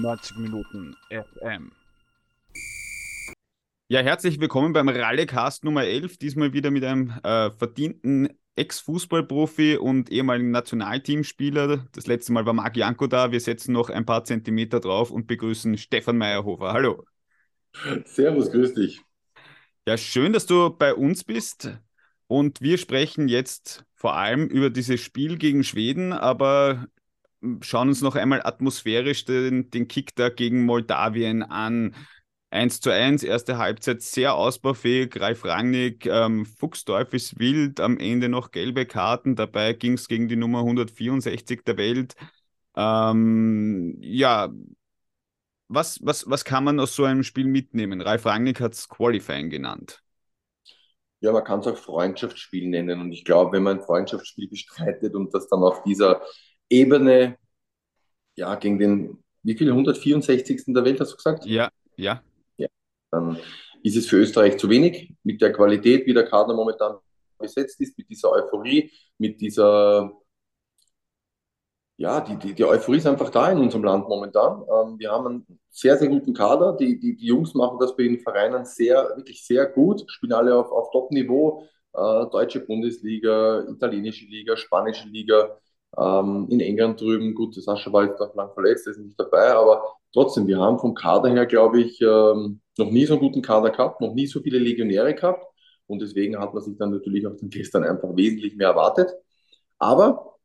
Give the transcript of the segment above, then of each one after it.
90 Minuten FM. Ja, herzlich willkommen beim Rallycast Nummer 11. Diesmal wieder mit einem äh, verdienten Ex-Fußballprofi und ehemaligen Nationalteamspieler. Das letzte Mal war Marc Janko da. Wir setzen noch ein paar Zentimeter drauf und begrüßen Stefan Meyerhofer. Hallo. Servus, grüß dich. Ja, schön, dass du bei uns bist. Und wir sprechen jetzt vor allem über dieses Spiel gegen Schweden, aber schauen uns noch einmal atmosphärisch den, den Kick da gegen Moldawien an. 1 zu 1, erste Halbzeit sehr ausbaufähig. Ralf Rangnick, ähm, Fuchsdorf ist wild, am Ende noch gelbe Karten. Dabei ging es gegen die Nummer 164 der Welt. Ähm, ja, was, was, was kann man aus so einem Spiel mitnehmen? Ralf Rangnick hat es Qualifying genannt. Ja, man kann es auch Freundschaftsspiel nennen. Und ich glaube, wenn man ein Freundschaftsspiel bestreitet und das dann auf dieser Ebene, ja, gegen den, wie viele, 164. der Welt, hast du gesagt? Ja, ja. ja. Dann ist es für Österreich zu wenig. Mit der Qualität, wie der Kader momentan besetzt ist, mit dieser Euphorie, mit dieser, ja, die, die, die Euphorie ist einfach da in unserem Land momentan. Ähm, wir haben einen sehr, sehr guten Kader. Die, die, die Jungs machen das bei den Vereinen sehr, wirklich sehr gut, spielen alle auf, auf Top-Niveau. Äh, deutsche Bundesliga, italienische Liga, spanische Liga. Ähm, in England drüben, gut, Sascha war jetzt noch lang verletzt, ist nicht dabei, aber trotzdem, wir haben vom Kader her, glaube ich, ähm, noch nie so einen guten Kader gehabt, noch nie so viele Legionäre gehabt und deswegen hat man sich dann natürlich auch den gestern einfach wesentlich mehr erwartet. Aber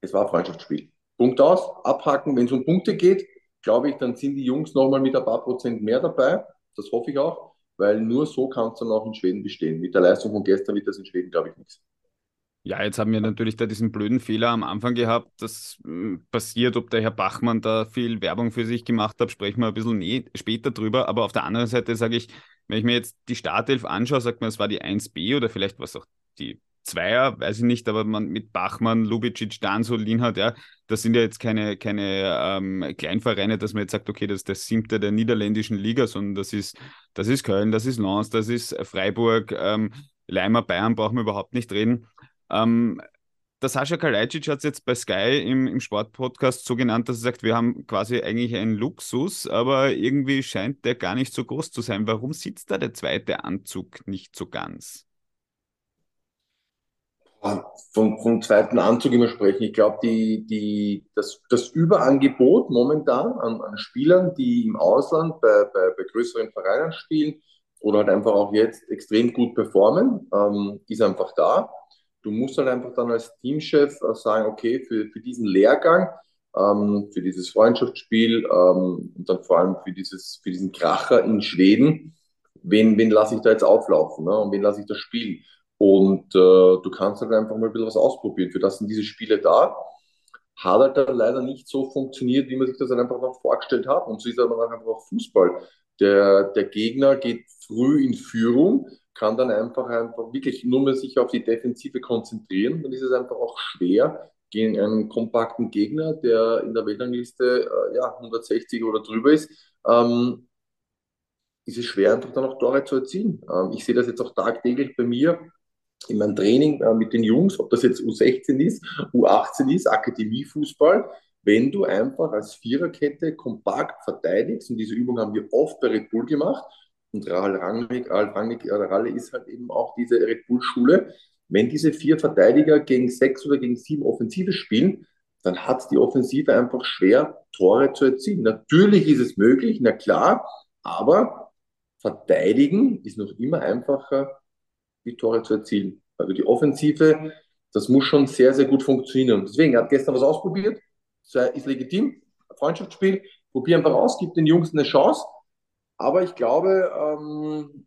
es war ein Freundschaftsspiel. Punkt aus, abhaken, wenn es um Punkte geht, glaube ich, dann sind die Jungs nochmal mit ein paar Prozent mehr dabei. Das hoffe ich auch, weil nur so kann es dann auch in Schweden bestehen. Mit der Leistung von gestern wird das in Schweden, glaube ich, nichts. Ja, jetzt haben wir natürlich da diesen blöden Fehler am Anfang gehabt. Das äh, passiert, ob der Herr Bachmann da viel Werbung für sich gemacht hat, sprechen wir ein bisschen nee, später drüber. Aber auf der anderen Seite sage ich, wenn ich mir jetzt die Startelf anschaue, sagt man, es war die 1b oder vielleicht was auch die Zweier, weiß ich nicht, aber man mit Bachmann, Lubicic, Danso, Linhardt, ja, das sind ja jetzt keine, keine ähm, Kleinvereine, dass man jetzt sagt, okay, das ist der siebte der niederländischen Liga, sondern das ist, das ist Köln, das ist Lens, das ist Freiburg, ähm, Leimer, Bayern brauchen wir überhaupt nicht reden. Ähm, der Sascha Kalajdzic hat es jetzt bei Sky im, im Sportpodcast so genannt, dass er sagt, wir haben quasi eigentlich einen Luxus, aber irgendwie scheint der gar nicht so groß zu sein. Warum sitzt da der zweite Anzug nicht so ganz? Vom, vom zweiten Anzug immer sprechen. Ich glaube, die, die, das, das Überangebot momentan an, an Spielern, die im Ausland bei, bei, bei größeren Vereinen spielen oder halt einfach auch jetzt extrem gut performen, ähm, ist einfach da du musst halt einfach dann als Teamchef äh, sagen, okay, für, für diesen Lehrgang, ähm, für dieses Freundschaftsspiel ähm, und dann vor allem für, dieses, für diesen Kracher in Schweden, wen, wen lasse ich da jetzt auflaufen ne? und wen lasse ich da spielen. Und äh, du kannst halt einfach mal ein bisschen was ausprobieren. Für das sind diese Spiele da. Hat halt dann leider nicht so funktioniert, wie man sich das dann einfach noch vorgestellt hat. Und so ist aber einfach auch Fußball. Der, der Gegner geht früh in Führung, kann dann einfach, einfach wirklich nur mehr sich auf die Defensive konzentrieren. Dann ist es einfach auch schwer gegen einen kompakten Gegner, der in der Weltrangliste äh, ja, 160 oder drüber ist. Ähm, ist es schwer, einfach dann auch Tore zu erzielen. Ähm, ich sehe das jetzt auch tagtäglich bei mir in meinem Training äh, mit den Jungs, ob das jetzt U16 ist, U18 ist, Akademiefußball. Wenn du einfach als Viererkette kompakt verteidigst, und diese Übung haben wir oft bei Red Bull gemacht, und Rahal Rangnick, Ralf Rangnick, Ralle ist halt eben auch diese Red Bull-Schule. Wenn diese vier Verteidiger gegen sechs oder gegen sieben Offensive spielen, dann hat die Offensive einfach schwer, Tore zu erzielen. Natürlich ist es möglich, na klar, aber verteidigen ist noch immer einfacher, die Tore zu erzielen. Also die Offensive, das muss schon sehr, sehr gut funktionieren. Und deswegen, er hat gestern was ausprobiert, ist legitim, Freundschaftsspiel, probier einfach aus, gib den Jungs eine Chance aber ich glaube, ähm,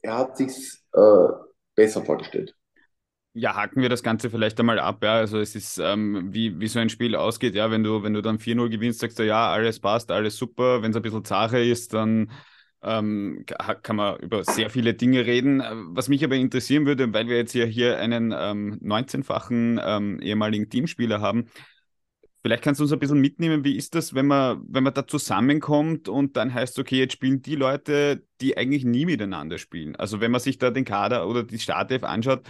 er hat sich äh, besser vorgestellt. Ja, haken wir das Ganze vielleicht einmal ab. Ja. Also es ist, ähm, wie, wie so ein Spiel ausgeht, ja, wenn du, wenn du dann 4-0 gewinnst, sagst du, ja, alles passt, alles super. Wenn es ein bisschen Sache ist, dann ähm, kann man über sehr viele Dinge reden. Was mich aber interessieren würde, weil wir jetzt hier, hier einen ähm, 19-fachen ähm, ehemaligen Teamspieler haben, Vielleicht kannst du uns ein bisschen mitnehmen, wie ist das, wenn man, wenn man da zusammenkommt und dann heißt, okay, jetzt spielen die Leute, die eigentlich nie miteinander spielen. Also wenn man sich da den Kader oder die Startelf anschaut,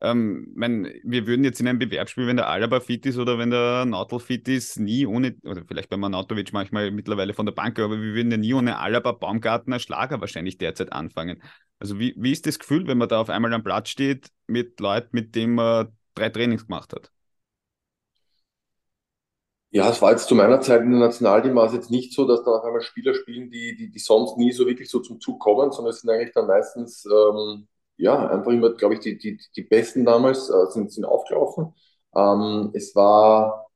ähm, mein, wir würden jetzt in einem Bewerbsspiel, wenn der Alaba fit ist oder wenn der Nautel fit ist, nie ohne, oder vielleicht bei Manatovic manchmal mittlerweile von der Bank, aber wir würden ja nie ohne Alaba, Baumgartner, Schlager wahrscheinlich derzeit anfangen. Also wie, wie ist das Gefühl, wenn man da auf einmal am Platz steht mit Leuten, mit denen man drei Trainings gemacht hat? Ja, es war jetzt zu meiner Zeit in der Nationalteam war es jetzt nicht so, dass da auf einmal Spieler spielen, die, die, die sonst nie so wirklich so zum Zug kommen, sondern es sind eigentlich dann meistens, ähm, ja, einfach immer, glaube ich, die, die, die Besten damals äh, sind, sind aufgelaufen. Ähm, es war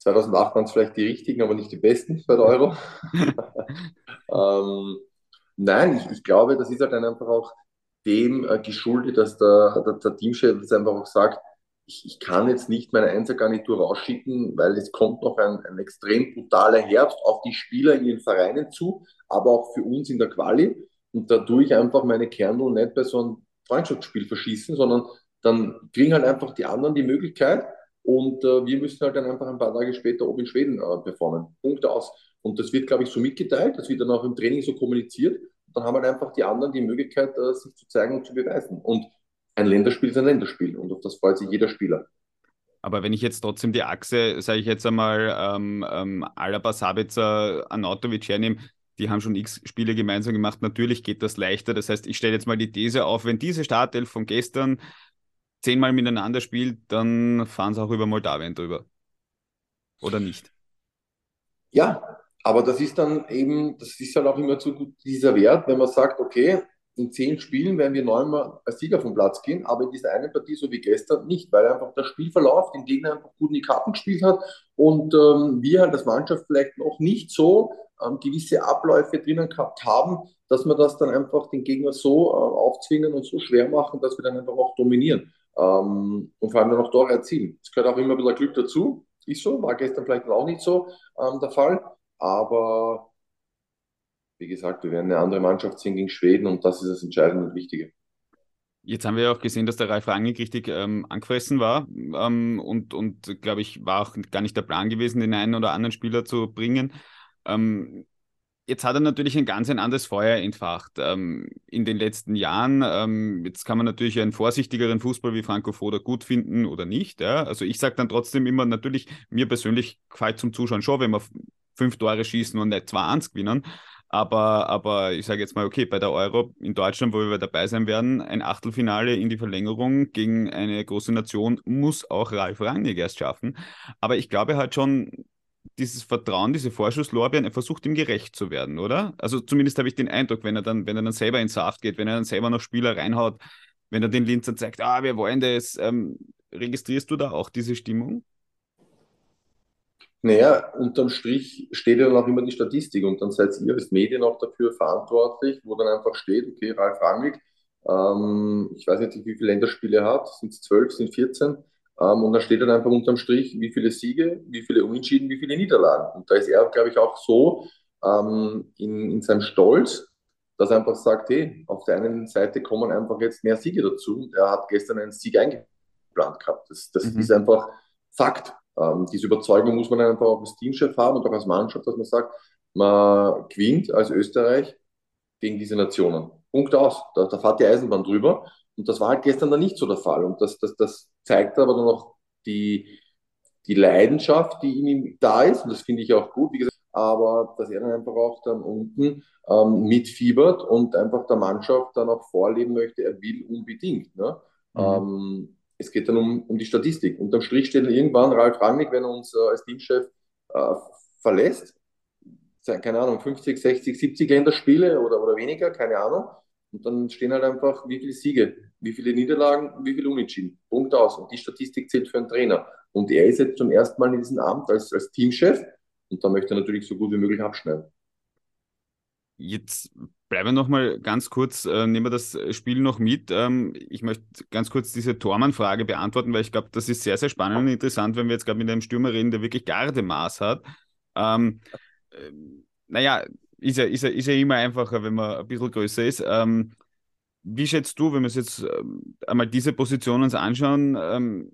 2008 waren es vielleicht die richtigen, aber nicht die besten bei der Euro. ähm, nein, ich, ich glaube, das ist halt dann einfach auch dem äh, geschuldet, dass der, der, der Teamchef das einfach auch sagt, ich, ich kann jetzt nicht meine Einzelgarnitur rausschicken, weil es kommt noch ein, ein extrem brutaler Herbst auf die Spieler in den Vereinen zu, aber auch für uns in der Quali. Und da tue ich einfach meine Kernel nicht bei so einem Freundschaftsspiel verschießen, sondern dann kriegen halt einfach die anderen die Möglichkeit und äh, wir müssen halt dann einfach ein paar Tage später oben in Schweden äh, performen. Punkt aus. Und das wird, glaube ich, so mitgeteilt, das wird dann auch im Training so kommuniziert. Dann haben halt einfach die anderen die Möglichkeit, äh, sich zu zeigen und zu beweisen. Und ein Länderspiel ist ein Länderspiel und auf das freut sich jeder Spieler. Aber wenn ich jetzt trotzdem die Achse, sage ich jetzt einmal, ähm, ähm, Alaba, Sabitzer, Anatovic hernehme, die haben schon x Spiele gemeinsam gemacht. Natürlich geht das leichter. Das heißt, ich stelle jetzt mal die These auf, wenn diese Startelf von gestern zehnmal miteinander spielt, dann fahren sie auch über Moldawien drüber. Oder nicht? Ja, aber das ist dann eben, das ist halt auch immer zu dieser Wert, wenn man sagt, okay, in zehn Spielen werden wir neunmal als Sieger vom Platz gehen, aber in dieser einen Partie, so wie gestern, nicht, weil einfach der Spielverlauf den Gegner einfach gut in die Karten gespielt hat und ähm, wir halt als Mannschaft vielleicht noch nicht so ähm, gewisse Abläufe drinnen gehabt haben, dass wir das dann einfach den Gegner so äh, aufzwingen und so schwer machen, dass wir dann einfach auch dominieren ähm, und vor allem dann auch Tore erzielen. Es gehört auch immer bisschen Glück dazu, ist so, war gestern vielleicht auch nicht so ähm, der Fall, aber wie gesagt, wir werden eine andere Mannschaft sehen gegen Schweden und das ist das Entscheidende und Wichtige. Jetzt haben wir ja auch gesehen, dass der Ralf Rangnick richtig ähm, angefressen war ähm, und, und glaube ich, war auch gar nicht der Plan gewesen, den einen oder anderen Spieler zu bringen. Ähm, jetzt hat er natürlich ein ganz ein anderes Feuer entfacht ähm, in den letzten Jahren. Ähm, jetzt kann man natürlich einen vorsichtigeren Fußball wie Franco Foda gut finden oder nicht. Ja? Also ich sage dann trotzdem immer, natürlich, mir persönlich gefällt zum Zuschauen schon, wenn wir fünf Tore schießen und nicht 2-1 gewinnen. Aber, aber ich sage jetzt mal, okay, bei der Euro in Deutschland, wo wir dabei sein werden, ein Achtelfinale in die Verlängerung gegen eine große Nation muss auch Ralf Rangnick erst schaffen. Aber ich glaube halt schon, dieses Vertrauen, diese Vorschusslorbeeren, er versucht ihm gerecht zu werden, oder? Also zumindest habe ich den Eindruck, wenn er dann, wenn er dann selber ins Saft geht, wenn er dann selber noch Spieler reinhaut, wenn er den Linzer zeigt, ah, wir wollen das, ähm, registrierst du da auch diese Stimmung? Naja, unterm Strich steht ja dann auch immer die Statistik und dann seid ihr als Medien auch dafür verantwortlich, wo dann einfach steht, okay, Ralf Rangnick, ähm, ich weiß nicht, wie viele Länderspiele er hat, sind es zwölf, sind 14, ähm, und da steht dann einfach unterm Strich, wie viele Siege, wie viele Unentschieden, wie viele Niederlagen. Und da ist er, glaube ich, auch so ähm, in, in seinem Stolz, dass er einfach sagt, hey, auf der einen Seite kommen einfach jetzt mehr Siege dazu und er hat gestern einen Sieg eingeplant gehabt. Das, das mhm. ist einfach Fakt. Ähm, diese Überzeugung muss man einfach auch als Teamchef haben und auch als Mannschaft, dass man sagt, man gewinnt als Österreich gegen diese Nationen. Punkt aus. Da, da fährt die Eisenbahn drüber. Und das war halt gestern dann nicht so der Fall. Und das, das, das zeigt aber dann auch die, die Leidenschaft, die in ihm da ist. Und das finde ich auch gut, wie gesagt. Aber dass er dann einfach auch dann unten ähm, mitfiebert und einfach der Mannschaft dann auch vorleben möchte, er will unbedingt. Ne? Mhm. Ähm, es geht dann um, um die Statistik. Unterm Strich steht dann irgendwann Ralf Rangnick, wenn er uns äh, als Teamchef äh, verlässt, keine Ahnung, 50, 60, 70 Länderspiele oder, oder weniger, keine Ahnung. Und dann stehen halt einfach, wie viele Siege, wie viele Niederlagen, wie viele Unentschieden. Punkt aus. Und die Statistik zählt für einen Trainer. Und er ist jetzt zum ersten Mal in diesem Amt als, als Teamchef und da möchte er natürlich so gut wie möglich abschneiden. Jetzt bleiben wir noch mal ganz kurz, äh, nehmen wir das Spiel noch mit. Ähm, ich möchte ganz kurz diese Tormann-Frage beantworten, weil ich glaube, das ist sehr, sehr spannend und interessant, wenn wir jetzt gerade mit einem Stürmer reden, der wirklich Gardemaß hat. Ähm, äh, naja, ist ja, ist, ja, ist ja immer einfacher, wenn man ein bisschen größer ist. Ähm, wie schätzt du, wenn wir uns jetzt ähm, einmal diese Position uns anschauen, ähm,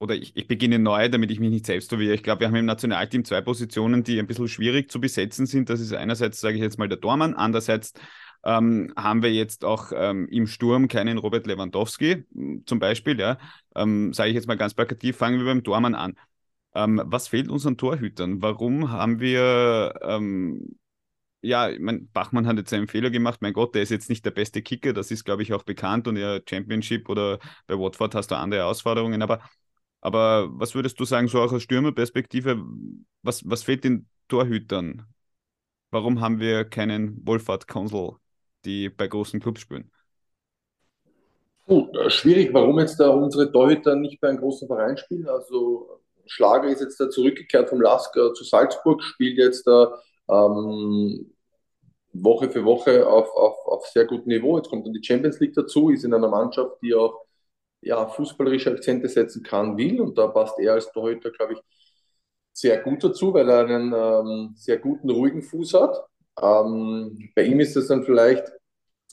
oder ich, ich, beginne neu, damit ich mich nicht selbst verwirre. Ich glaube, wir haben im Nationalteam zwei Positionen, die ein bisschen schwierig zu besetzen sind. Das ist einerseits, sage ich jetzt mal, der Tormann, andererseits ähm, haben wir jetzt auch ähm, im Sturm keinen Robert Lewandowski zum Beispiel. Ja, ähm, sage ich jetzt mal ganz plakativ, fangen wir beim Tormann an. Ähm, was fehlt unseren Torhütern? Warum haben wir ähm, ja, mein, Bachmann hat jetzt einen Fehler gemacht. Mein Gott, der ist jetzt nicht der beste Kicker, das ist, glaube ich, auch bekannt und ja, Championship oder bei Watford hast du andere Herausforderungen. Aber, aber was würdest du sagen, so auch aus Stürmerperspektive, was, was fehlt den Torhütern? Warum haben wir keinen Wohlfahrt-Konsul, die bei großen Clubs spielen? Puh, äh, schwierig, warum jetzt da unsere Torhüter nicht bei einem großen Verein spielen. Also Schlager ist jetzt da zurückgekehrt vom Lask zu Salzburg, spielt jetzt da ähm, Woche für Woche auf, auf, auf sehr gutem Niveau. Jetzt kommt dann die Champions League dazu, ist in einer Mannschaft, die auch ja, fußballerische Akzente setzen kann, will. Und da passt er als Torhüter, glaube ich, sehr gut dazu, weil er einen ähm, sehr guten, ruhigen Fuß hat. Ähm, bei ihm ist es dann vielleicht,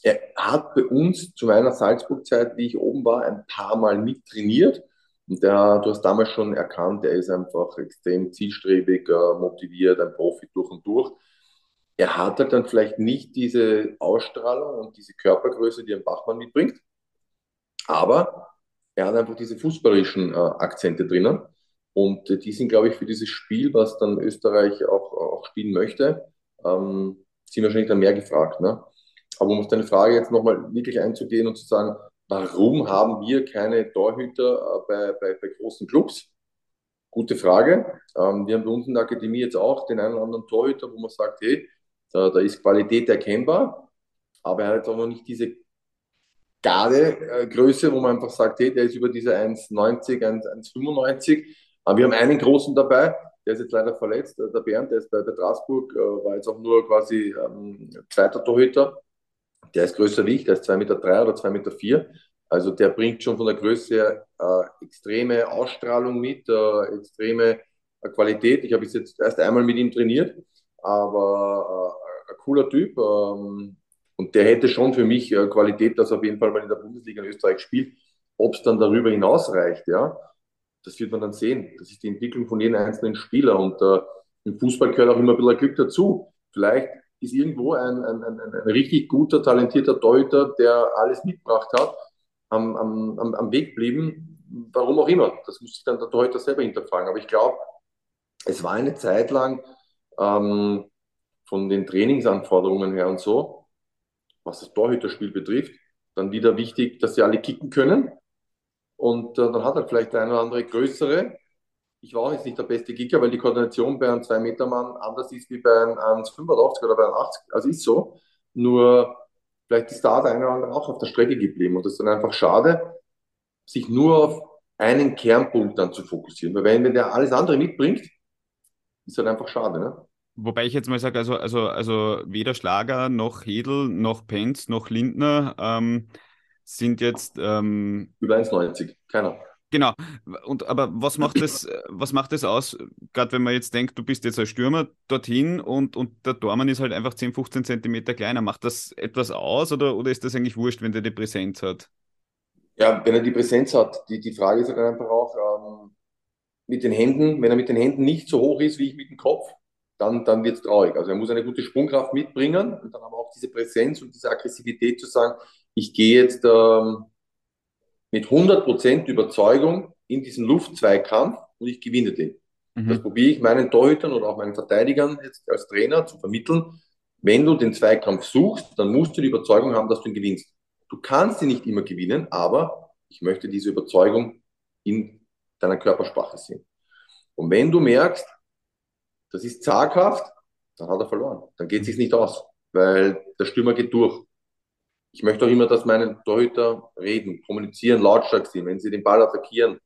er hat bei uns zu meiner Salzburg-Zeit, wie ich oben war, ein paar Mal mittrainiert. Und der, du hast damals schon erkannt, er ist einfach extrem zielstrebig, äh, motiviert, ein Profi durch und durch. Er hat halt dann vielleicht nicht diese Ausstrahlung und diese Körpergröße, die ein Bachmann mitbringt, aber er hat einfach diese fußballerischen äh, Akzente drinnen. Und äh, die sind, glaube ich, für dieses Spiel, was dann Österreich auch, auch spielen möchte, ähm, sind wahrscheinlich dann mehr gefragt. Ne? Aber um auf deine Frage jetzt nochmal wirklich einzugehen und zu sagen, Warum haben wir keine Torhüter äh, bei, bei, bei großen Clubs? Gute Frage. Ähm, wir haben bei uns in der Akademie jetzt auch den einen oder anderen Torhüter, wo man sagt, hey, da, da ist Qualität erkennbar, aber er hat jetzt auch noch nicht diese Gardegröße, wo man einfach sagt, hey, der ist über diese 1,90, 1,95. Aber wir haben einen großen dabei, der ist jetzt leider verletzt, der Bernd, der ist bei, Straßburg, äh, war jetzt auch nur quasi ähm, zweiter Torhüter der ist größer wie ich, der ist 2,3 Meter drei oder 2,4 Meter. Vier. Also der bringt schon von der Größe her äh, extreme Ausstrahlung mit, äh, extreme äh, Qualität. Ich habe jetzt erst einmal mit ihm trainiert, aber äh, ein cooler Typ. Ähm, und der hätte schon für mich äh, Qualität, dass er auf jeden Fall mal in der Bundesliga in Österreich spielt. Ob es dann darüber hinaus reicht, ja, das wird man dann sehen. Das ist die Entwicklung von jedem einzelnen Spieler. Und äh, im Fußball gehört auch immer ein bisschen Glück dazu. Vielleicht ist irgendwo ein, ein, ein, ein richtig guter, talentierter Deuter, der alles mitgebracht hat, am, am, am Weg blieben. Warum auch immer. Das muss sich dann der Deuter selber hinterfragen. Aber ich glaube, es war eine Zeit lang ähm, von den Trainingsanforderungen her und so, was das Torhüterspiel betrifft, dann wieder wichtig, dass sie alle kicken können. Und äh, dann hat er vielleicht der eine oder andere größere ich war auch jetzt nicht der beste Kicker, weil die Koordination bei einem 2-Meter-Mann anders ist wie bei einem 1,85 oder bei einem 80. Also ist so. Nur vielleicht ist da der eine oder andere auch auf der Strecke geblieben. Und das ist dann einfach schade, sich nur auf einen Kernpunkt dann zu fokussieren. Weil wenn, wenn der alles andere mitbringt, ist halt einfach schade. Ne? Wobei ich jetzt mal sage, also, also, also weder Schlager noch Hedel noch Penz noch Lindner ähm, sind jetzt ähm, über 1,90, keiner. Genau. Und aber was macht das, was macht das aus, gerade wenn man jetzt denkt, du bist jetzt als Stürmer dorthin und, und der Tormann ist halt einfach 10, 15 Zentimeter kleiner. Macht das etwas aus oder, oder ist das eigentlich wurscht, wenn der die Präsenz hat? Ja, wenn er die Präsenz hat, die, die Frage ist halt einfach auch ähm, mit den Händen, wenn er mit den Händen nicht so hoch ist wie ich mit dem Kopf, dann, dann wird es traurig. Also er muss eine gute Sprungkraft mitbringen und dann aber auch diese Präsenz und diese Aggressivität zu sagen, ich gehe jetzt ähm, mit 100% Überzeugung in diesen Luftzweikampf und ich gewinne den. Mhm. Das probiere ich meinen Torhütern oder auch meinen Verteidigern jetzt als Trainer zu vermitteln. Wenn du den Zweikampf suchst, dann musst du die Überzeugung haben, dass du ihn gewinnst. Du kannst ihn nicht immer gewinnen, aber ich möchte diese Überzeugung in deiner Körpersprache sehen. Und wenn du merkst, das ist zaghaft, dann hat er verloren. Dann geht es sich nicht aus, weil der Stürmer geht durch. Ich möchte auch immer, dass meine Torhüter reden, kommunizieren, lautstark sind, wenn sie den Ball attackieren.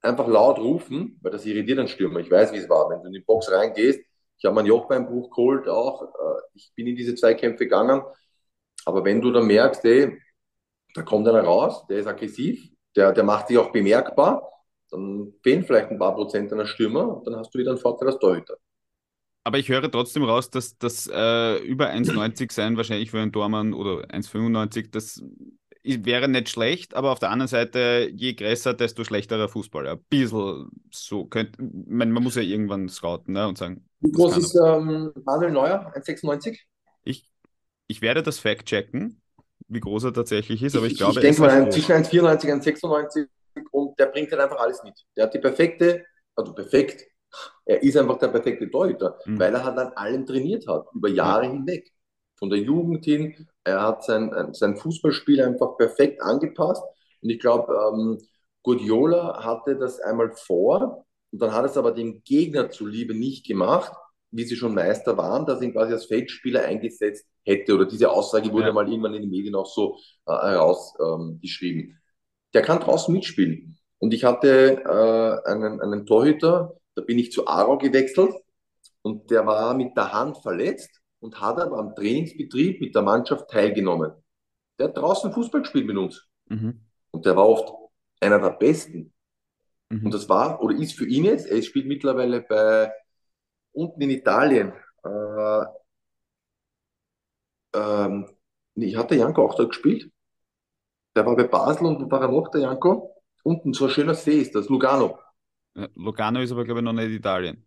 Einfach laut rufen, weil das irritiert einen Stürmer. Ich weiß, wie es war. Wenn du in die Box reingehst, ich habe meinen Jochbeinbruch geholt auch, äh, ich bin in diese Zweikämpfe gegangen. Aber wenn du dann merkst, ey, da kommt einer raus, der ist aggressiv, der, der macht sich auch bemerkbar, dann fehlen vielleicht ein paar Prozent deiner Stürmer und dann hast du wieder einen Vorteil als Torhüter. Aber ich höre trotzdem raus, dass das äh, über 1,90 sein wahrscheinlich für einen Tormann oder 1,95, das wäre nicht schlecht, aber auf der anderen Seite, je größer, desto schlechterer Fußballer. Ein bisschen so. Könnt, man, man muss ja irgendwann scouten ne, und sagen. Wie groß ist ähm, Manuel Neuer? 1,96? Ich ich werde das Fact checken, wie groß er tatsächlich ist, aber ich, ich glaube, ich denke mal zwischen 1,94 und 1,96 und der bringt halt einfach alles mit. Der hat die perfekte, also perfekt, er ist einfach der perfekte Torhüter, mhm. weil er halt an allem trainiert hat, über Jahre ja. hinweg. Von der Jugend hin, er hat sein, sein Fußballspiel einfach perfekt angepasst. Und ich glaube, ähm, Guardiola hatte das einmal vor und dann hat es aber dem Gegner zuliebe nicht gemacht, wie sie schon Meister waren, dass ihn quasi als Feldspieler eingesetzt hätte. Oder diese Aussage wurde ja. mal irgendwann in den Medien auch so äh, herausgeschrieben. Ähm, der kann draußen mitspielen. Und ich hatte äh, einen, einen Torhüter, da bin ich zu Aro gewechselt und der war mit der Hand verletzt und hat aber am Trainingsbetrieb mit der Mannschaft teilgenommen. Der hat draußen Fußball gespielt mit uns. Mhm. Und der war oft einer der Besten. Mhm. Und das war oder ist für ihn jetzt, er spielt mittlerweile bei unten in Italien. Äh, ähm, ich hatte Janko auch da gespielt. Der war bei Basel und wo war er noch, der Janko? Unten so ein schöner See ist das, Lugano. Ja, Lugano ist aber, glaube ich, noch nicht Italien.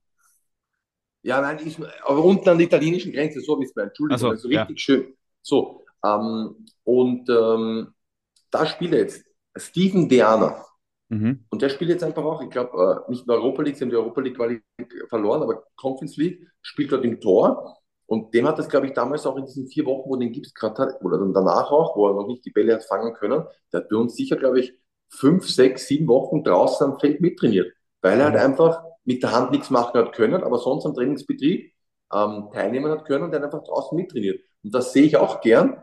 Ja, nein, ist, aber unten an der italienischen Grenze, so wie es mir, Entschuldigung, so, also richtig ja. schön. So, ähm, und ähm, da spielt jetzt Steven Deana. Mhm. Und der spielt jetzt einfach auch, ich glaube, äh, nicht in der Europa League, sie haben die Europa League verloren, aber Conference League spielt dort im Tor. Und dem hat das, glaube ich, damals auch in diesen vier Wochen, wo den Gips gerade hat, oder dann danach auch, wo er noch nicht die Bälle hat fangen können, der hat bei uns sicher, glaube ich, fünf, sechs, sieben Wochen draußen am Feld mittrainiert, weil er halt einfach mit der Hand nichts machen hat können, aber sonst am Trainingsbetrieb ähm, teilnehmen hat können und hat einfach draußen mittrainiert. Und das sehe ich auch gern,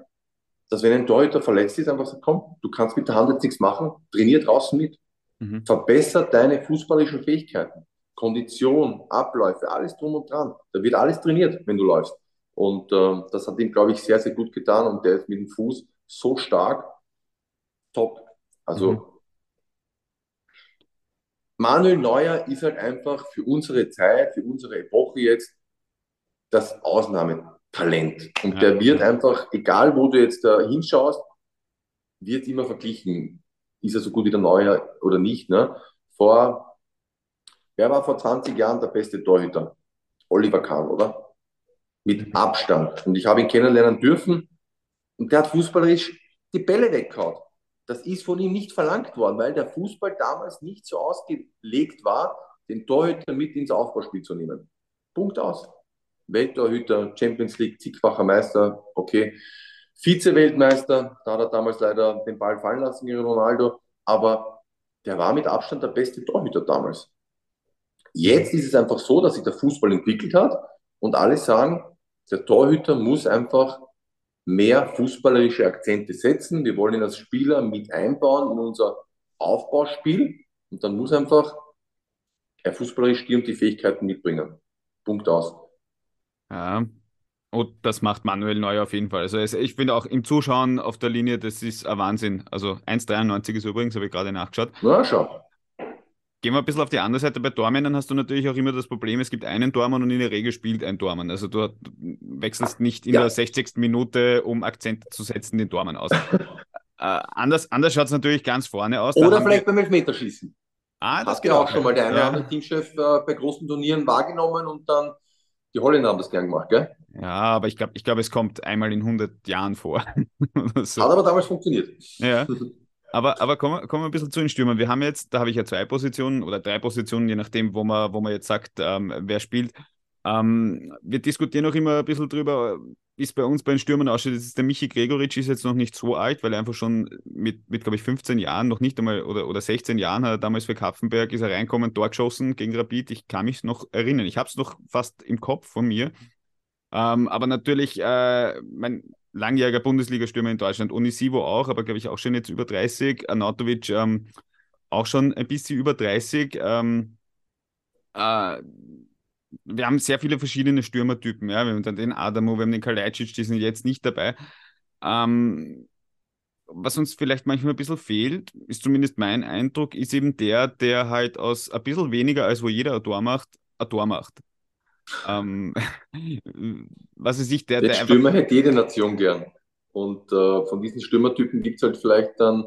dass wenn ein Torhüter verletzt ist, einfach sagt, komm, du kannst mit der Hand jetzt nichts machen, trainier draußen mit. Mhm. Verbessert deine fußballischen Fähigkeiten. Kondition, Abläufe, alles drum und dran. Da wird alles trainiert, wenn du läufst. Und ähm, das hat ihm, glaube ich, sehr, sehr gut getan und der ist mit dem Fuß so stark. Top. Also mhm. Manuel Neuer ist halt einfach für unsere Zeit, für unsere Epoche jetzt das Ausnahmetalent. Und ja. der wird einfach, egal wo du jetzt da hinschaust, wird immer verglichen. Ist er so gut wie der Neuer oder nicht? Ne? Vor, wer war vor 20 Jahren der beste Torhüter? Oliver Kahn, oder? Mit Abstand. Und ich habe ihn kennenlernen dürfen und der hat fußballerisch die Bälle weggehauen. Das ist von ihm nicht verlangt worden, weil der Fußball damals nicht so ausgelegt war, den Torhüter mit ins Aufbauspiel zu nehmen. Punkt aus. Welttorhüter, Champions League, zigfacher Meister, okay. Vize-Weltmeister, da hat er damals leider den Ball fallen lassen gegen Ronaldo, aber der war mit Abstand der beste Torhüter damals. Jetzt ist es einfach so, dass sich der Fußball entwickelt hat und alle sagen, der Torhüter muss einfach mehr fußballerische Akzente setzen. Wir wollen ihn als Spieler mit einbauen in unser Aufbauspiel und dann muss einfach er fußballerisch die und die Fähigkeiten mitbringen. Punkt aus. Ja, und das macht Manuel Neuer auf jeden Fall. Also ich finde auch im Zuschauen auf der Linie, das ist ein Wahnsinn. Also 1,93 ist übrigens, habe ich gerade nachgeschaut. Na, schau. Gehen wir ein bisschen auf die andere Seite. Bei Tormännern hast du natürlich auch immer das Problem, es gibt einen Tormann und in der Regel spielt ein Tormann. Also du wechselst nicht in ja. der 60. Minute, um Akzente zu setzen, den Tormann aus. äh, anders anders schaut es natürlich ganz vorne aus. Oder vielleicht wir... beim Elfmeterschießen. Ah, das Hat geht auch schon mal der eine ja. andere Teamchef äh, bei großen Turnieren wahrgenommen und dann die Holländer haben das gern gemacht, gell? Ja, aber ich glaube, ich glaub, es kommt einmal in 100 Jahren vor. so. Hat aber damals funktioniert. Ja. Aber, aber kommen, kommen wir ein bisschen zu den Stürmern. Wir haben jetzt, da habe ich ja zwei Positionen oder drei Positionen, je nachdem, wo man, wo man jetzt sagt, ähm, wer spielt. Ähm, wir diskutieren auch immer ein bisschen drüber, es bei uns bei den Stürmern ausschaut. Ist der Michi Gregoritsch ist jetzt noch nicht so alt, weil er einfach schon mit, mit glaube ich, 15 Jahren, noch nicht einmal, oder, oder 16 Jahren, hat er damals für Kapfenberg, ist er reinkommen, Tor geschossen gegen Rapid. Ich kann mich noch erinnern. Ich habe es noch fast im Kopf von mir. Ähm, aber natürlich, äh, mein, langjähriger Bundesliga-Stürmer in Deutschland. Onisivo auch, aber glaube ich auch schon jetzt über 30. Anatovic ähm, auch schon ein bisschen über 30. Ähm, äh, wir haben sehr viele verschiedene Stürmertypen. Ja? Wir haben dann den Adamo, wir haben den Kalajdzic, die sind jetzt nicht dabei. Ähm, was uns vielleicht manchmal ein bisschen fehlt, ist zumindest mein Eindruck, ist eben der, der halt aus ein bisschen weniger, als wo jeder ein Tor macht, ein Tor macht. Ähm, was ist sich der, der Stürmer hätte jede Nation gern. Und äh, von diesen Stürmertypen gibt es halt vielleicht dann,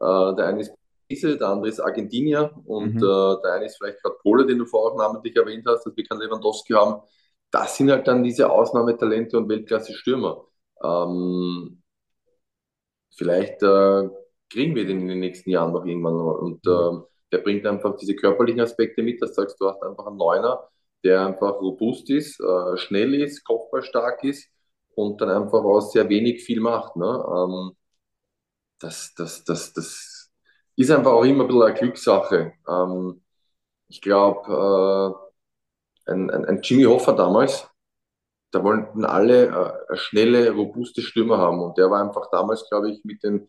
äh, der eine ist Brise, der andere ist Argentinier und mhm. äh, der eine ist vielleicht gerade Pole, den du vorher auch namentlich erwähnt hast, dass wir keinen Lewandowski haben. Das sind halt dann diese Ausnahmetalente und Weltklasse-Stürmer. Ähm, vielleicht äh, kriegen wir den in den nächsten Jahren noch irgendwann. Und äh, der bringt einfach diese körperlichen Aspekte mit, dass du sagst, du hast einfach einen Neuner, der einfach robust ist, äh, schnell ist, kopfballstark ist und dann einfach aus sehr wenig viel macht. Ne? Ähm, das, das, das, das ist einfach auch immer ein bisschen eine Glückssache. Ähm, ich glaube, äh, ein, ein, ein, Jimmy Hoffa damals, da wollten alle äh, schnelle, robuste Stimme haben. Und der war einfach damals, glaube ich, mit den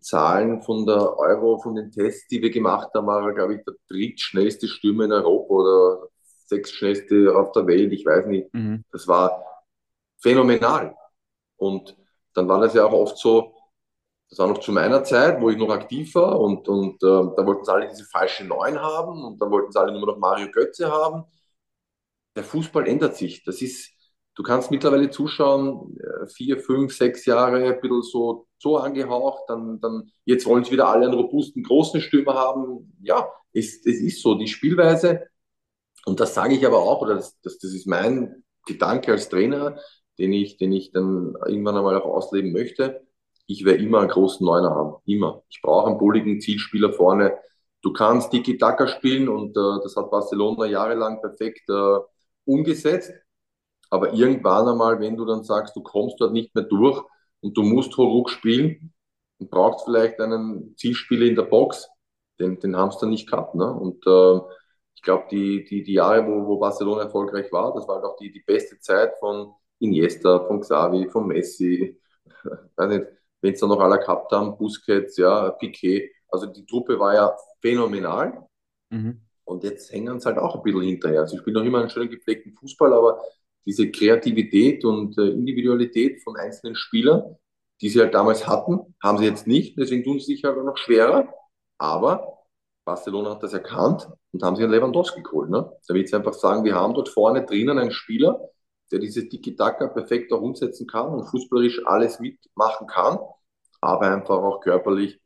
Zahlen von der Euro, von den Tests, die wir gemacht haben, war er, glaube ich, der drittschnellste Stürmer in Europa oder sechstschnellste auf der Welt, ich weiß nicht. Mhm. Das war phänomenal. Und dann war das ja auch oft so, das war noch zu meiner Zeit, wo ich noch aktiv war und, und äh, da wollten sie alle diese falsche Neun haben und dann wollten sie alle nur noch Mario Götze haben. Der Fußball ändert sich. Das ist, du kannst mittlerweile zuschauen, äh, vier, fünf, sechs Jahre, ein bisschen so, so angehaucht, dann, dann jetzt wollen sie wieder alle einen robusten, großen Stürmer haben. Ja, es, es ist so. Die Spielweise, und das sage ich aber auch, oder das, das, das ist mein Gedanke als Trainer, den ich, den ich dann irgendwann einmal auch ausleben möchte. Ich werde immer einen großen Neuner haben. Immer. Ich brauche einen bulligen Zielspieler vorne. Du kannst Tiki-Taka spielen und äh, das hat Barcelona jahrelang perfekt äh, umgesetzt. Aber irgendwann einmal, wenn du dann sagst, du kommst dort nicht mehr durch und du musst Horuk spielen und brauchst vielleicht einen Zielspieler in der Box, den, den haben sie dann nicht gehabt. Ne? Und äh, ich glaube, die, die, die Jahre, wo, wo Barcelona erfolgreich war, das war auch die, die beste Zeit von Iniesta, von Xavi, von Messi, weiß nicht, wenn es dann noch alle gehabt haben, Busquets, ja, Piquet. Also die Truppe war ja phänomenal. Mhm. Und jetzt hängen sie halt auch ein bisschen hinterher. Sie spielen noch immer einen schönen gepflegten Fußball, aber diese Kreativität und äh, Individualität von einzelnen Spielern, die sie halt damals hatten, haben sie jetzt nicht. Deswegen tun sie sich halt auch noch schwerer. Aber Barcelona hat das erkannt und haben sich einen Lewandowski geholt. Ne? Damit sie einfach sagen, wir haben dort vorne drinnen einen Spieler, der diese Tiki-Taka perfekt auch umsetzen kann und fußballerisch alles mitmachen kann, aber einfach auch körperlich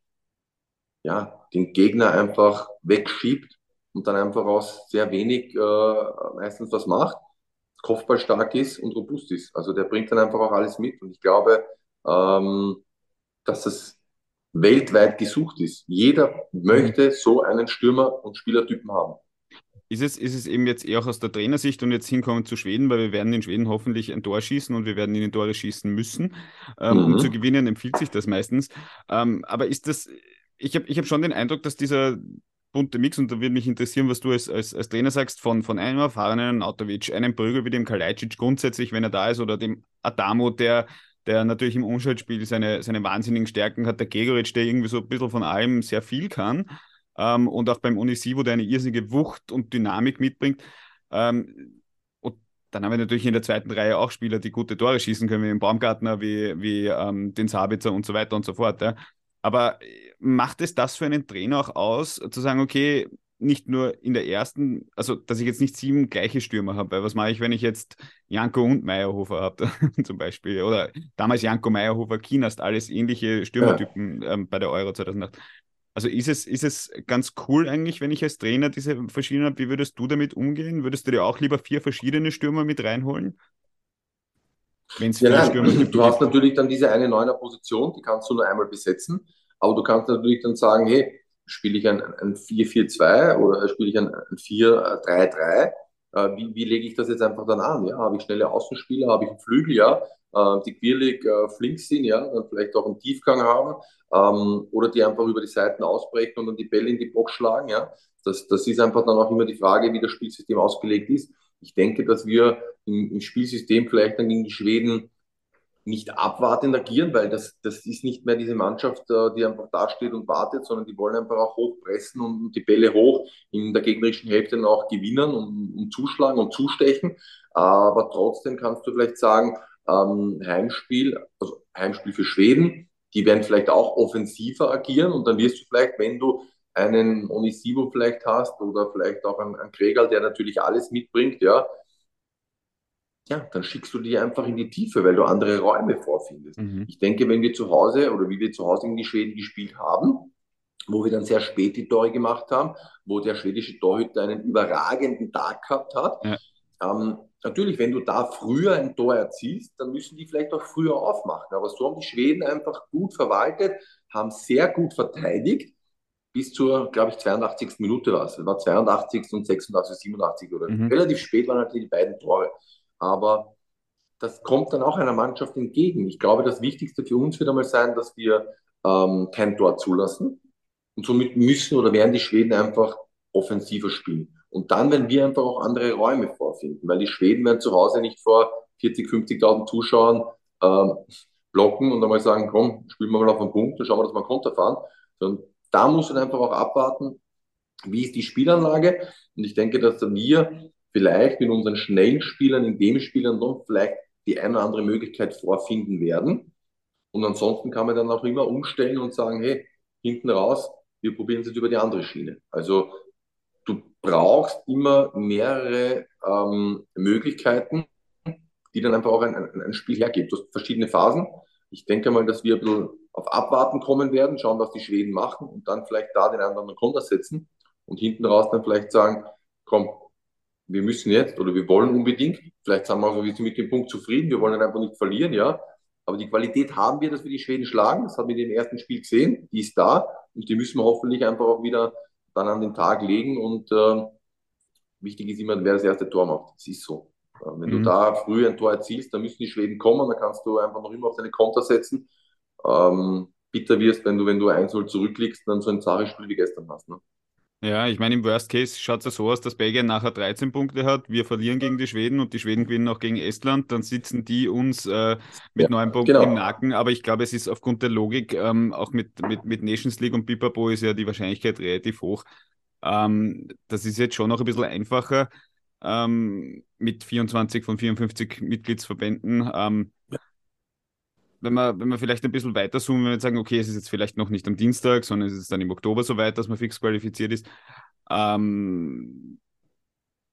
ja, den Gegner einfach wegschiebt und dann einfach aus sehr wenig äh, meistens was macht, Kopfball stark ist und robust ist. Also der bringt dann einfach auch alles mit und ich glaube, ähm, dass das weltweit gesucht ist. Jeder möchte so einen Stürmer und Spielertypen haben. Ist es, ist es eben jetzt eher auch aus der Trainersicht und jetzt hinkommen zu Schweden, weil wir werden in Schweden hoffentlich ein Tor schießen und wir werden in den Tore schießen müssen. Ähm, mhm. Um zu gewinnen empfiehlt sich das meistens. Ähm, aber ist das, ich habe ich hab schon den Eindruck, dass dieser bunte Mix, und da würde mich interessieren, was du als, als, als Trainer sagst, von, von einem erfahrenen Autovic, einem Prügel wie dem Kalajdzic grundsätzlich, wenn er da ist, oder dem Adamo, der der natürlich im Umschaltspiel seine, seine wahnsinnigen Stärken hat, der Gegoric, der irgendwie so ein bisschen von allem sehr viel kann ähm, und auch beim Unisivo, der eine irrsinnige Wucht und Dynamik mitbringt. Ähm, und dann haben wir natürlich in der zweiten Reihe auch Spieler, die gute Tore schießen können, wie den Baumgartner, wie, wie ähm, den Sabitzer und so weiter und so fort. Ja. Aber macht es das für einen Trainer auch aus, zu sagen, okay, nicht nur in der ersten, also dass ich jetzt nicht sieben gleiche Stürmer habe, weil was mache ich, wenn ich jetzt Janko und Meyerhofer habe, zum Beispiel, oder damals Janko Meyerhofer, Kinast, alles ähnliche Stürmertypen ja. ähm, bei der Euro 2008. Also ist es, ist es ganz cool eigentlich, wenn ich als Trainer diese verschiedenen habe? Wie würdest du damit umgehen? Würdest du dir auch lieber vier verschiedene Stürmer mit reinholen? Wenn es ja, nein, Stürmer gibt. Du hast natürlich dann diese eine neuner Position, die kannst du nur einmal besetzen, aber du kannst natürlich dann sagen, hey, spiele ich ein, ein 4-4-2 oder spiele ich ein, ein 4-3-3? Äh, wie, wie lege ich das jetzt einfach dann an? Ja, habe ich schnelle Außenspieler, habe ich einen Flügel, ja, äh, die quirlig äh, flink sind, ja, dann vielleicht auch einen Tiefgang haben ähm, oder die einfach über die Seiten ausbrechen und dann die Bälle in die Box schlagen, ja. Das, das ist einfach dann auch immer die Frage, wie das Spielsystem ausgelegt ist. Ich denke, dass wir im, im Spielsystem vielleicht dann gegen die Schweden nicht abwartend agieren, weil das, das ist nicht mehr diese Mannschaft, äh, die einfach da steht und wartet, sondern die wollen einfach auch hochpressen und die Bälle hoch in der gegnerischen Hälfte auch gewinnen und, und zuschlagen und zustechen. Aber trotzdem kannst du vielleicht sagen, ähm, Heimspiel, also Heimspiel für Schweden, die werden vielleicht auch offensiver agieren und dann wirst du vielleicht, wenn du einen Onisivo vielleicht hast oder vielleicht auch einen, einen Kregal, der natürlich alles mitbringt, ja, ja, dann schickst du die einfach in die Tiefe, weil du andere Räume vorfindest. Mhm. Ich denke, wenn wir zu Hause oder wie wir zu Hause in die Schweden gespielt haben, wo wir dann sehr spät die Tore gemacht haben, wo der schwedische Torhüter einen überragenden Tag gehabt hat, ja. ähm, natürlich, wenn du da früher ein Tor erzielst, dann müssen die vielleicht auch früher aufmachen. Aber so haben die Schweden einfach gut verwaltet, haben sehr gut verteidigt bis zur, glaube ich, 82. Minute war es. Es war 82. und 86, 87 oder mhm. relativ spät waren halt die beiden Tore. Aber das kommt dann auch einer Mannschaft entgegen. Ich glaube, das Wichtigste für uns wird einmal sein, dass wir ähm, kein Tor zulassen. Und somit müssen oder werden die Schweden einfach offensiver spielen. Und dann werden wir einfach auch andere Räume vorfinden, weil die Schweden werden zu Hause nicht vor 40, 50.000 Zuschauern ähm, blocken und einmal sagen, komm, spielen wir mal auf einen Punkt, dann schauen wir, dass wir Konter fahren. Sondern da muss man einfach auch abwarten, wie ist die Spielanlage. Und ich denke, dass wir vielleicht mit unseren schnellen Spielern in dem Spielern noch vielleicht die eine oder andere Möglichkeit vorfinden werden. Und ansonsten kann man dann auch immer umstellen und sagen, hey, hinten raus, wir probieren es jetzt über die andere Schiene. Also du brauchst immer mehrere ähm, Möglichkeiten, die dann einfach auch ein, ein, ein Spiel hergibt. Du hast verschiedene Phasen. Ich denke mal, dass wir ein bisschen auf Abwarten kommen werden, schauen, was die Schweden machen und dann vielleicht da den anderen Konter setzen und hinten raus dann vielleicht sagen, komm, wir müssen jetzt oder wir wollen unbedingt, vielleicht sagen wir auch, wir sind mit dem Punkt zufrieden, wir wollen einfach nicht verlieren, ja, aber die Qualität haben wir, dass wir die Schweden schlagen, das haben wir im ersten Spiel gesehen, die ist da und die müssen wir hoffentlich einfach auch wieder dann an den Tag legen und äh, wichtig ist immer, wer das erste Tor macht, das ist so. Äh, wenn mhm. du da früh ein Tor erzielst, dann müssen die Schweden kommen, dann kannst du einfach noch immer auf deine Konter setzen ähm, bitter wirst, wenn du, wenn du 1-0 zurückliegst dann so ein zares Spiel wie gestern hast. Ne? Ja, ich meine, im Worst Case schaut es ja so aus, dass Belgien nachher 13 Punkte hat, wir verlieren gegen die Schweden und die Schweden gewinnen auch gegen Estland, dann sitzen die uns äh, mit ja, neun Punkten genau. im Nacken, aber ich glaube, es ist aufgrund der Logik, ähm, auch mit, mit, mit Nations League und Pipapo ist ja die Wahrscheinlichkeit relativ hoch. Ähm, das ist jetzt schon noch ein bisschen einfacher ähm, mit 24 von 54 Mitgliedsverbänden. Wenn wir, wenn wir vielleicht ein bisschen weiter zoomen, wenn wir sagen, okay, es ist jetzt vielleicht noch nicht am Dienstag, sondern es ist dann im Oktober soweit, dass man fix qualifiziert ist. Ähm,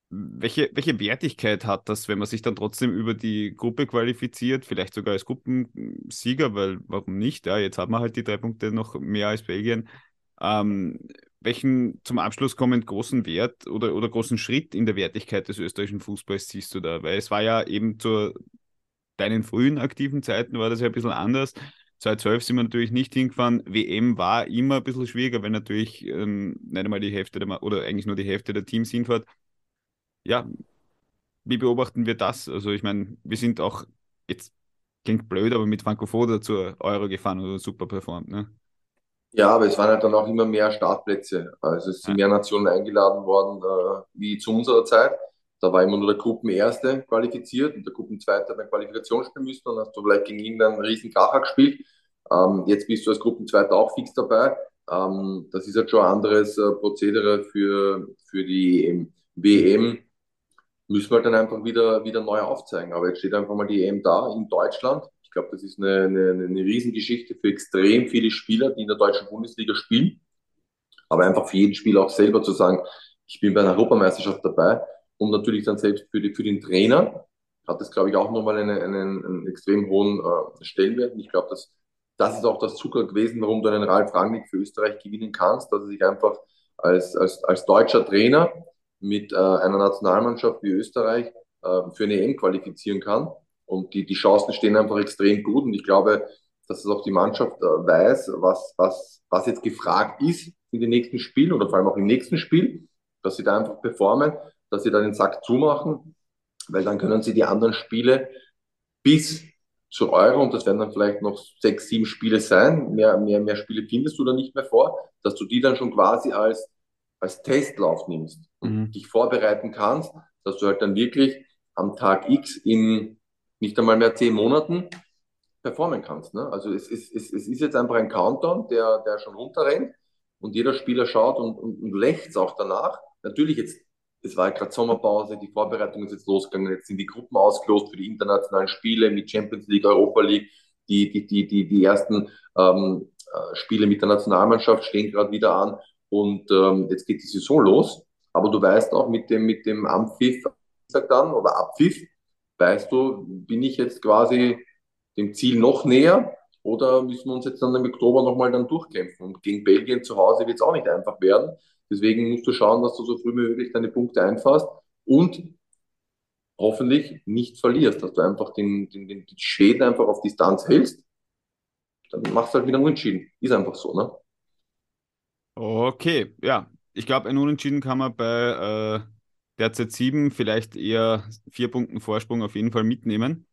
welche, welche Wertigkeit hat das, wenn man sich dann trotzdem über die Gruppe qualifiziert, vielleicht sogar als Gruppensieger, weil warum nicht? Ja, jetzt hat man halt die drei Punkte noch mehr als Belgien. Ähm, welchen zum Abschluss kommend großen Wert oder, oder großen Schritt in der Wertigkeit des österreichischen Fußballs siehst du da? Weil es war ja eben zur deinen frühen aktiven Zeiten war das ja ein bisschen anders. 2012 sind wir natürlich nicht hingefahren. WM war immer ein bisschen schwieriger, weil natürlich ähm, nicht einmal die Hälfte der, oder eigentlich nur die Hälfte der Teams hinfährt. Ja, wie beobachten wir das? Also ich meine, wir sind auch jetzt klingt blöd, aber mit Francofoda zur Euro gefahren oder super performt, ne? Ja, aber es waren halt dann auch immer mehr Startplätze. Also es sind ja. mehr Nationen eingeladen worden äh, wie zu unserer Zeit. Da war immer nur der Gruppenerste qualifiziert und der Gruppenzweite hat eine Qualifikation spielen müssen und hast du vielleicht gegen ihn dann einen riesen Kracher gespielt. Ähm, jetzt bist du als Gruppenzweiter auch fix dabei. Ähm, das ist halt schon ein anderes äh, Prozedere für, für die WM. Müssen wir halt dann einfach wieder, wieder neu aufzeigen. Aber jetzt steht einfach mal die EM da in Deutschland. Ich glaube, das ist eine, eine, eine Riesengeschichte für extrem viele Spieler, die in der deutschen Bundesliga spielen. Aber einfach für jeden Spieler auch selber zu sagen, ich bin bei einer Europameisterschaft dabei und natürlich dann selbst für, die, für den Trainer hat das, glaube ich, auch nochmal einen, einen, einen extrem hohen äh, Stellenwert. Und ich glaube, dass das ist auch das Zucker gewesen, warum du einen Ralf Rangnick für Österreich gewinnen kannst, dass er sich einfach als, als, als deutscher Trainer mit äh, einer Nationalmannschaft wie Österreich äh, für eine EM qualifizieren kann. Und die, die Chancen stehen einfach extrem gut. Und ich glaube, dass es auch die Mannschaft äh, weiß, was, was, was jetzt gefragt ist in den nächsten Spielen oder vor allem auch im nächsten Spiel, dass sie da einfach performen dass sie dann den Sack zumachen, weil dann können sie die anderen Spiele bis zur Euro, und das werden dann vielleicht noch sechs, sieben Spiele sein, mehr, mehr, mehr Spiele findest du da nicht mehr vor, dass du die dann schon quasi als, als Testlauf nimmst und mhm. dich vorbereiten kannst, dass du halt dann wirklich am Tag X in nicht einmal mehr zehn Monaten performen kannst. Ne? Also es, es, es, es ist jetzt einfach ein Countdown, der, der schon runterrennt und jeder Spieler schaut und, und, und lächzt auch danach. Natürlich jetzt es war gerade Sommerpause, die Vorbereitung ist jetzt losgegangen, jetzt sind die Gruppen ausgelost für die internationalen Spiele mit Champions League, Europa League, die, die, die, die, die ersten ähm, äh, Spiele mit der Nationalmannschaft stehen gerade wieder an und ähm, jetzt geht die Saison los. Aber du weißt auch mit dem, mit dem Ampfiff, dann, oder Abpfiff, weißt du, bin ich jetzt quasi dem Ziel noch näher oder müssen wir uns jetzt dann im Oktober nochmal dann durchkämpfen? Und gegen Belgien zu Hause wird es auch nicht einfach werden. Deswegen musst du schauen, dass du so früh wie möglich deine Punkte einfasst. Und hoffentlich nicht verlierst, dass du einfach den, den, den, die Schweden einfach auf Distanz hältst, dann machst du halt wieder unentschieden. Ist einfach so, ne? Okay, ja. Ich glaube, ein Unentschieden kann man bei äh, derzeit sieben, vielleicht eher vier Punkten Vorsprung auf jeden Fall mitnehmen.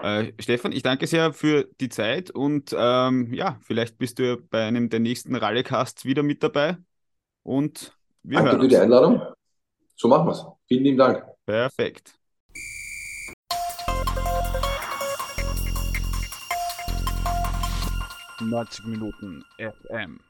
Äh, Stefan, ich danke sehr für die Zeit und ähm, ja, vielleicht bist du bei einem der nächsten Rallycasts wieder mit dabei und wir danke hören für die Einladung. So machen wir es. Vielen lieben Dank. Perfekt. Neunzig Minuten FM.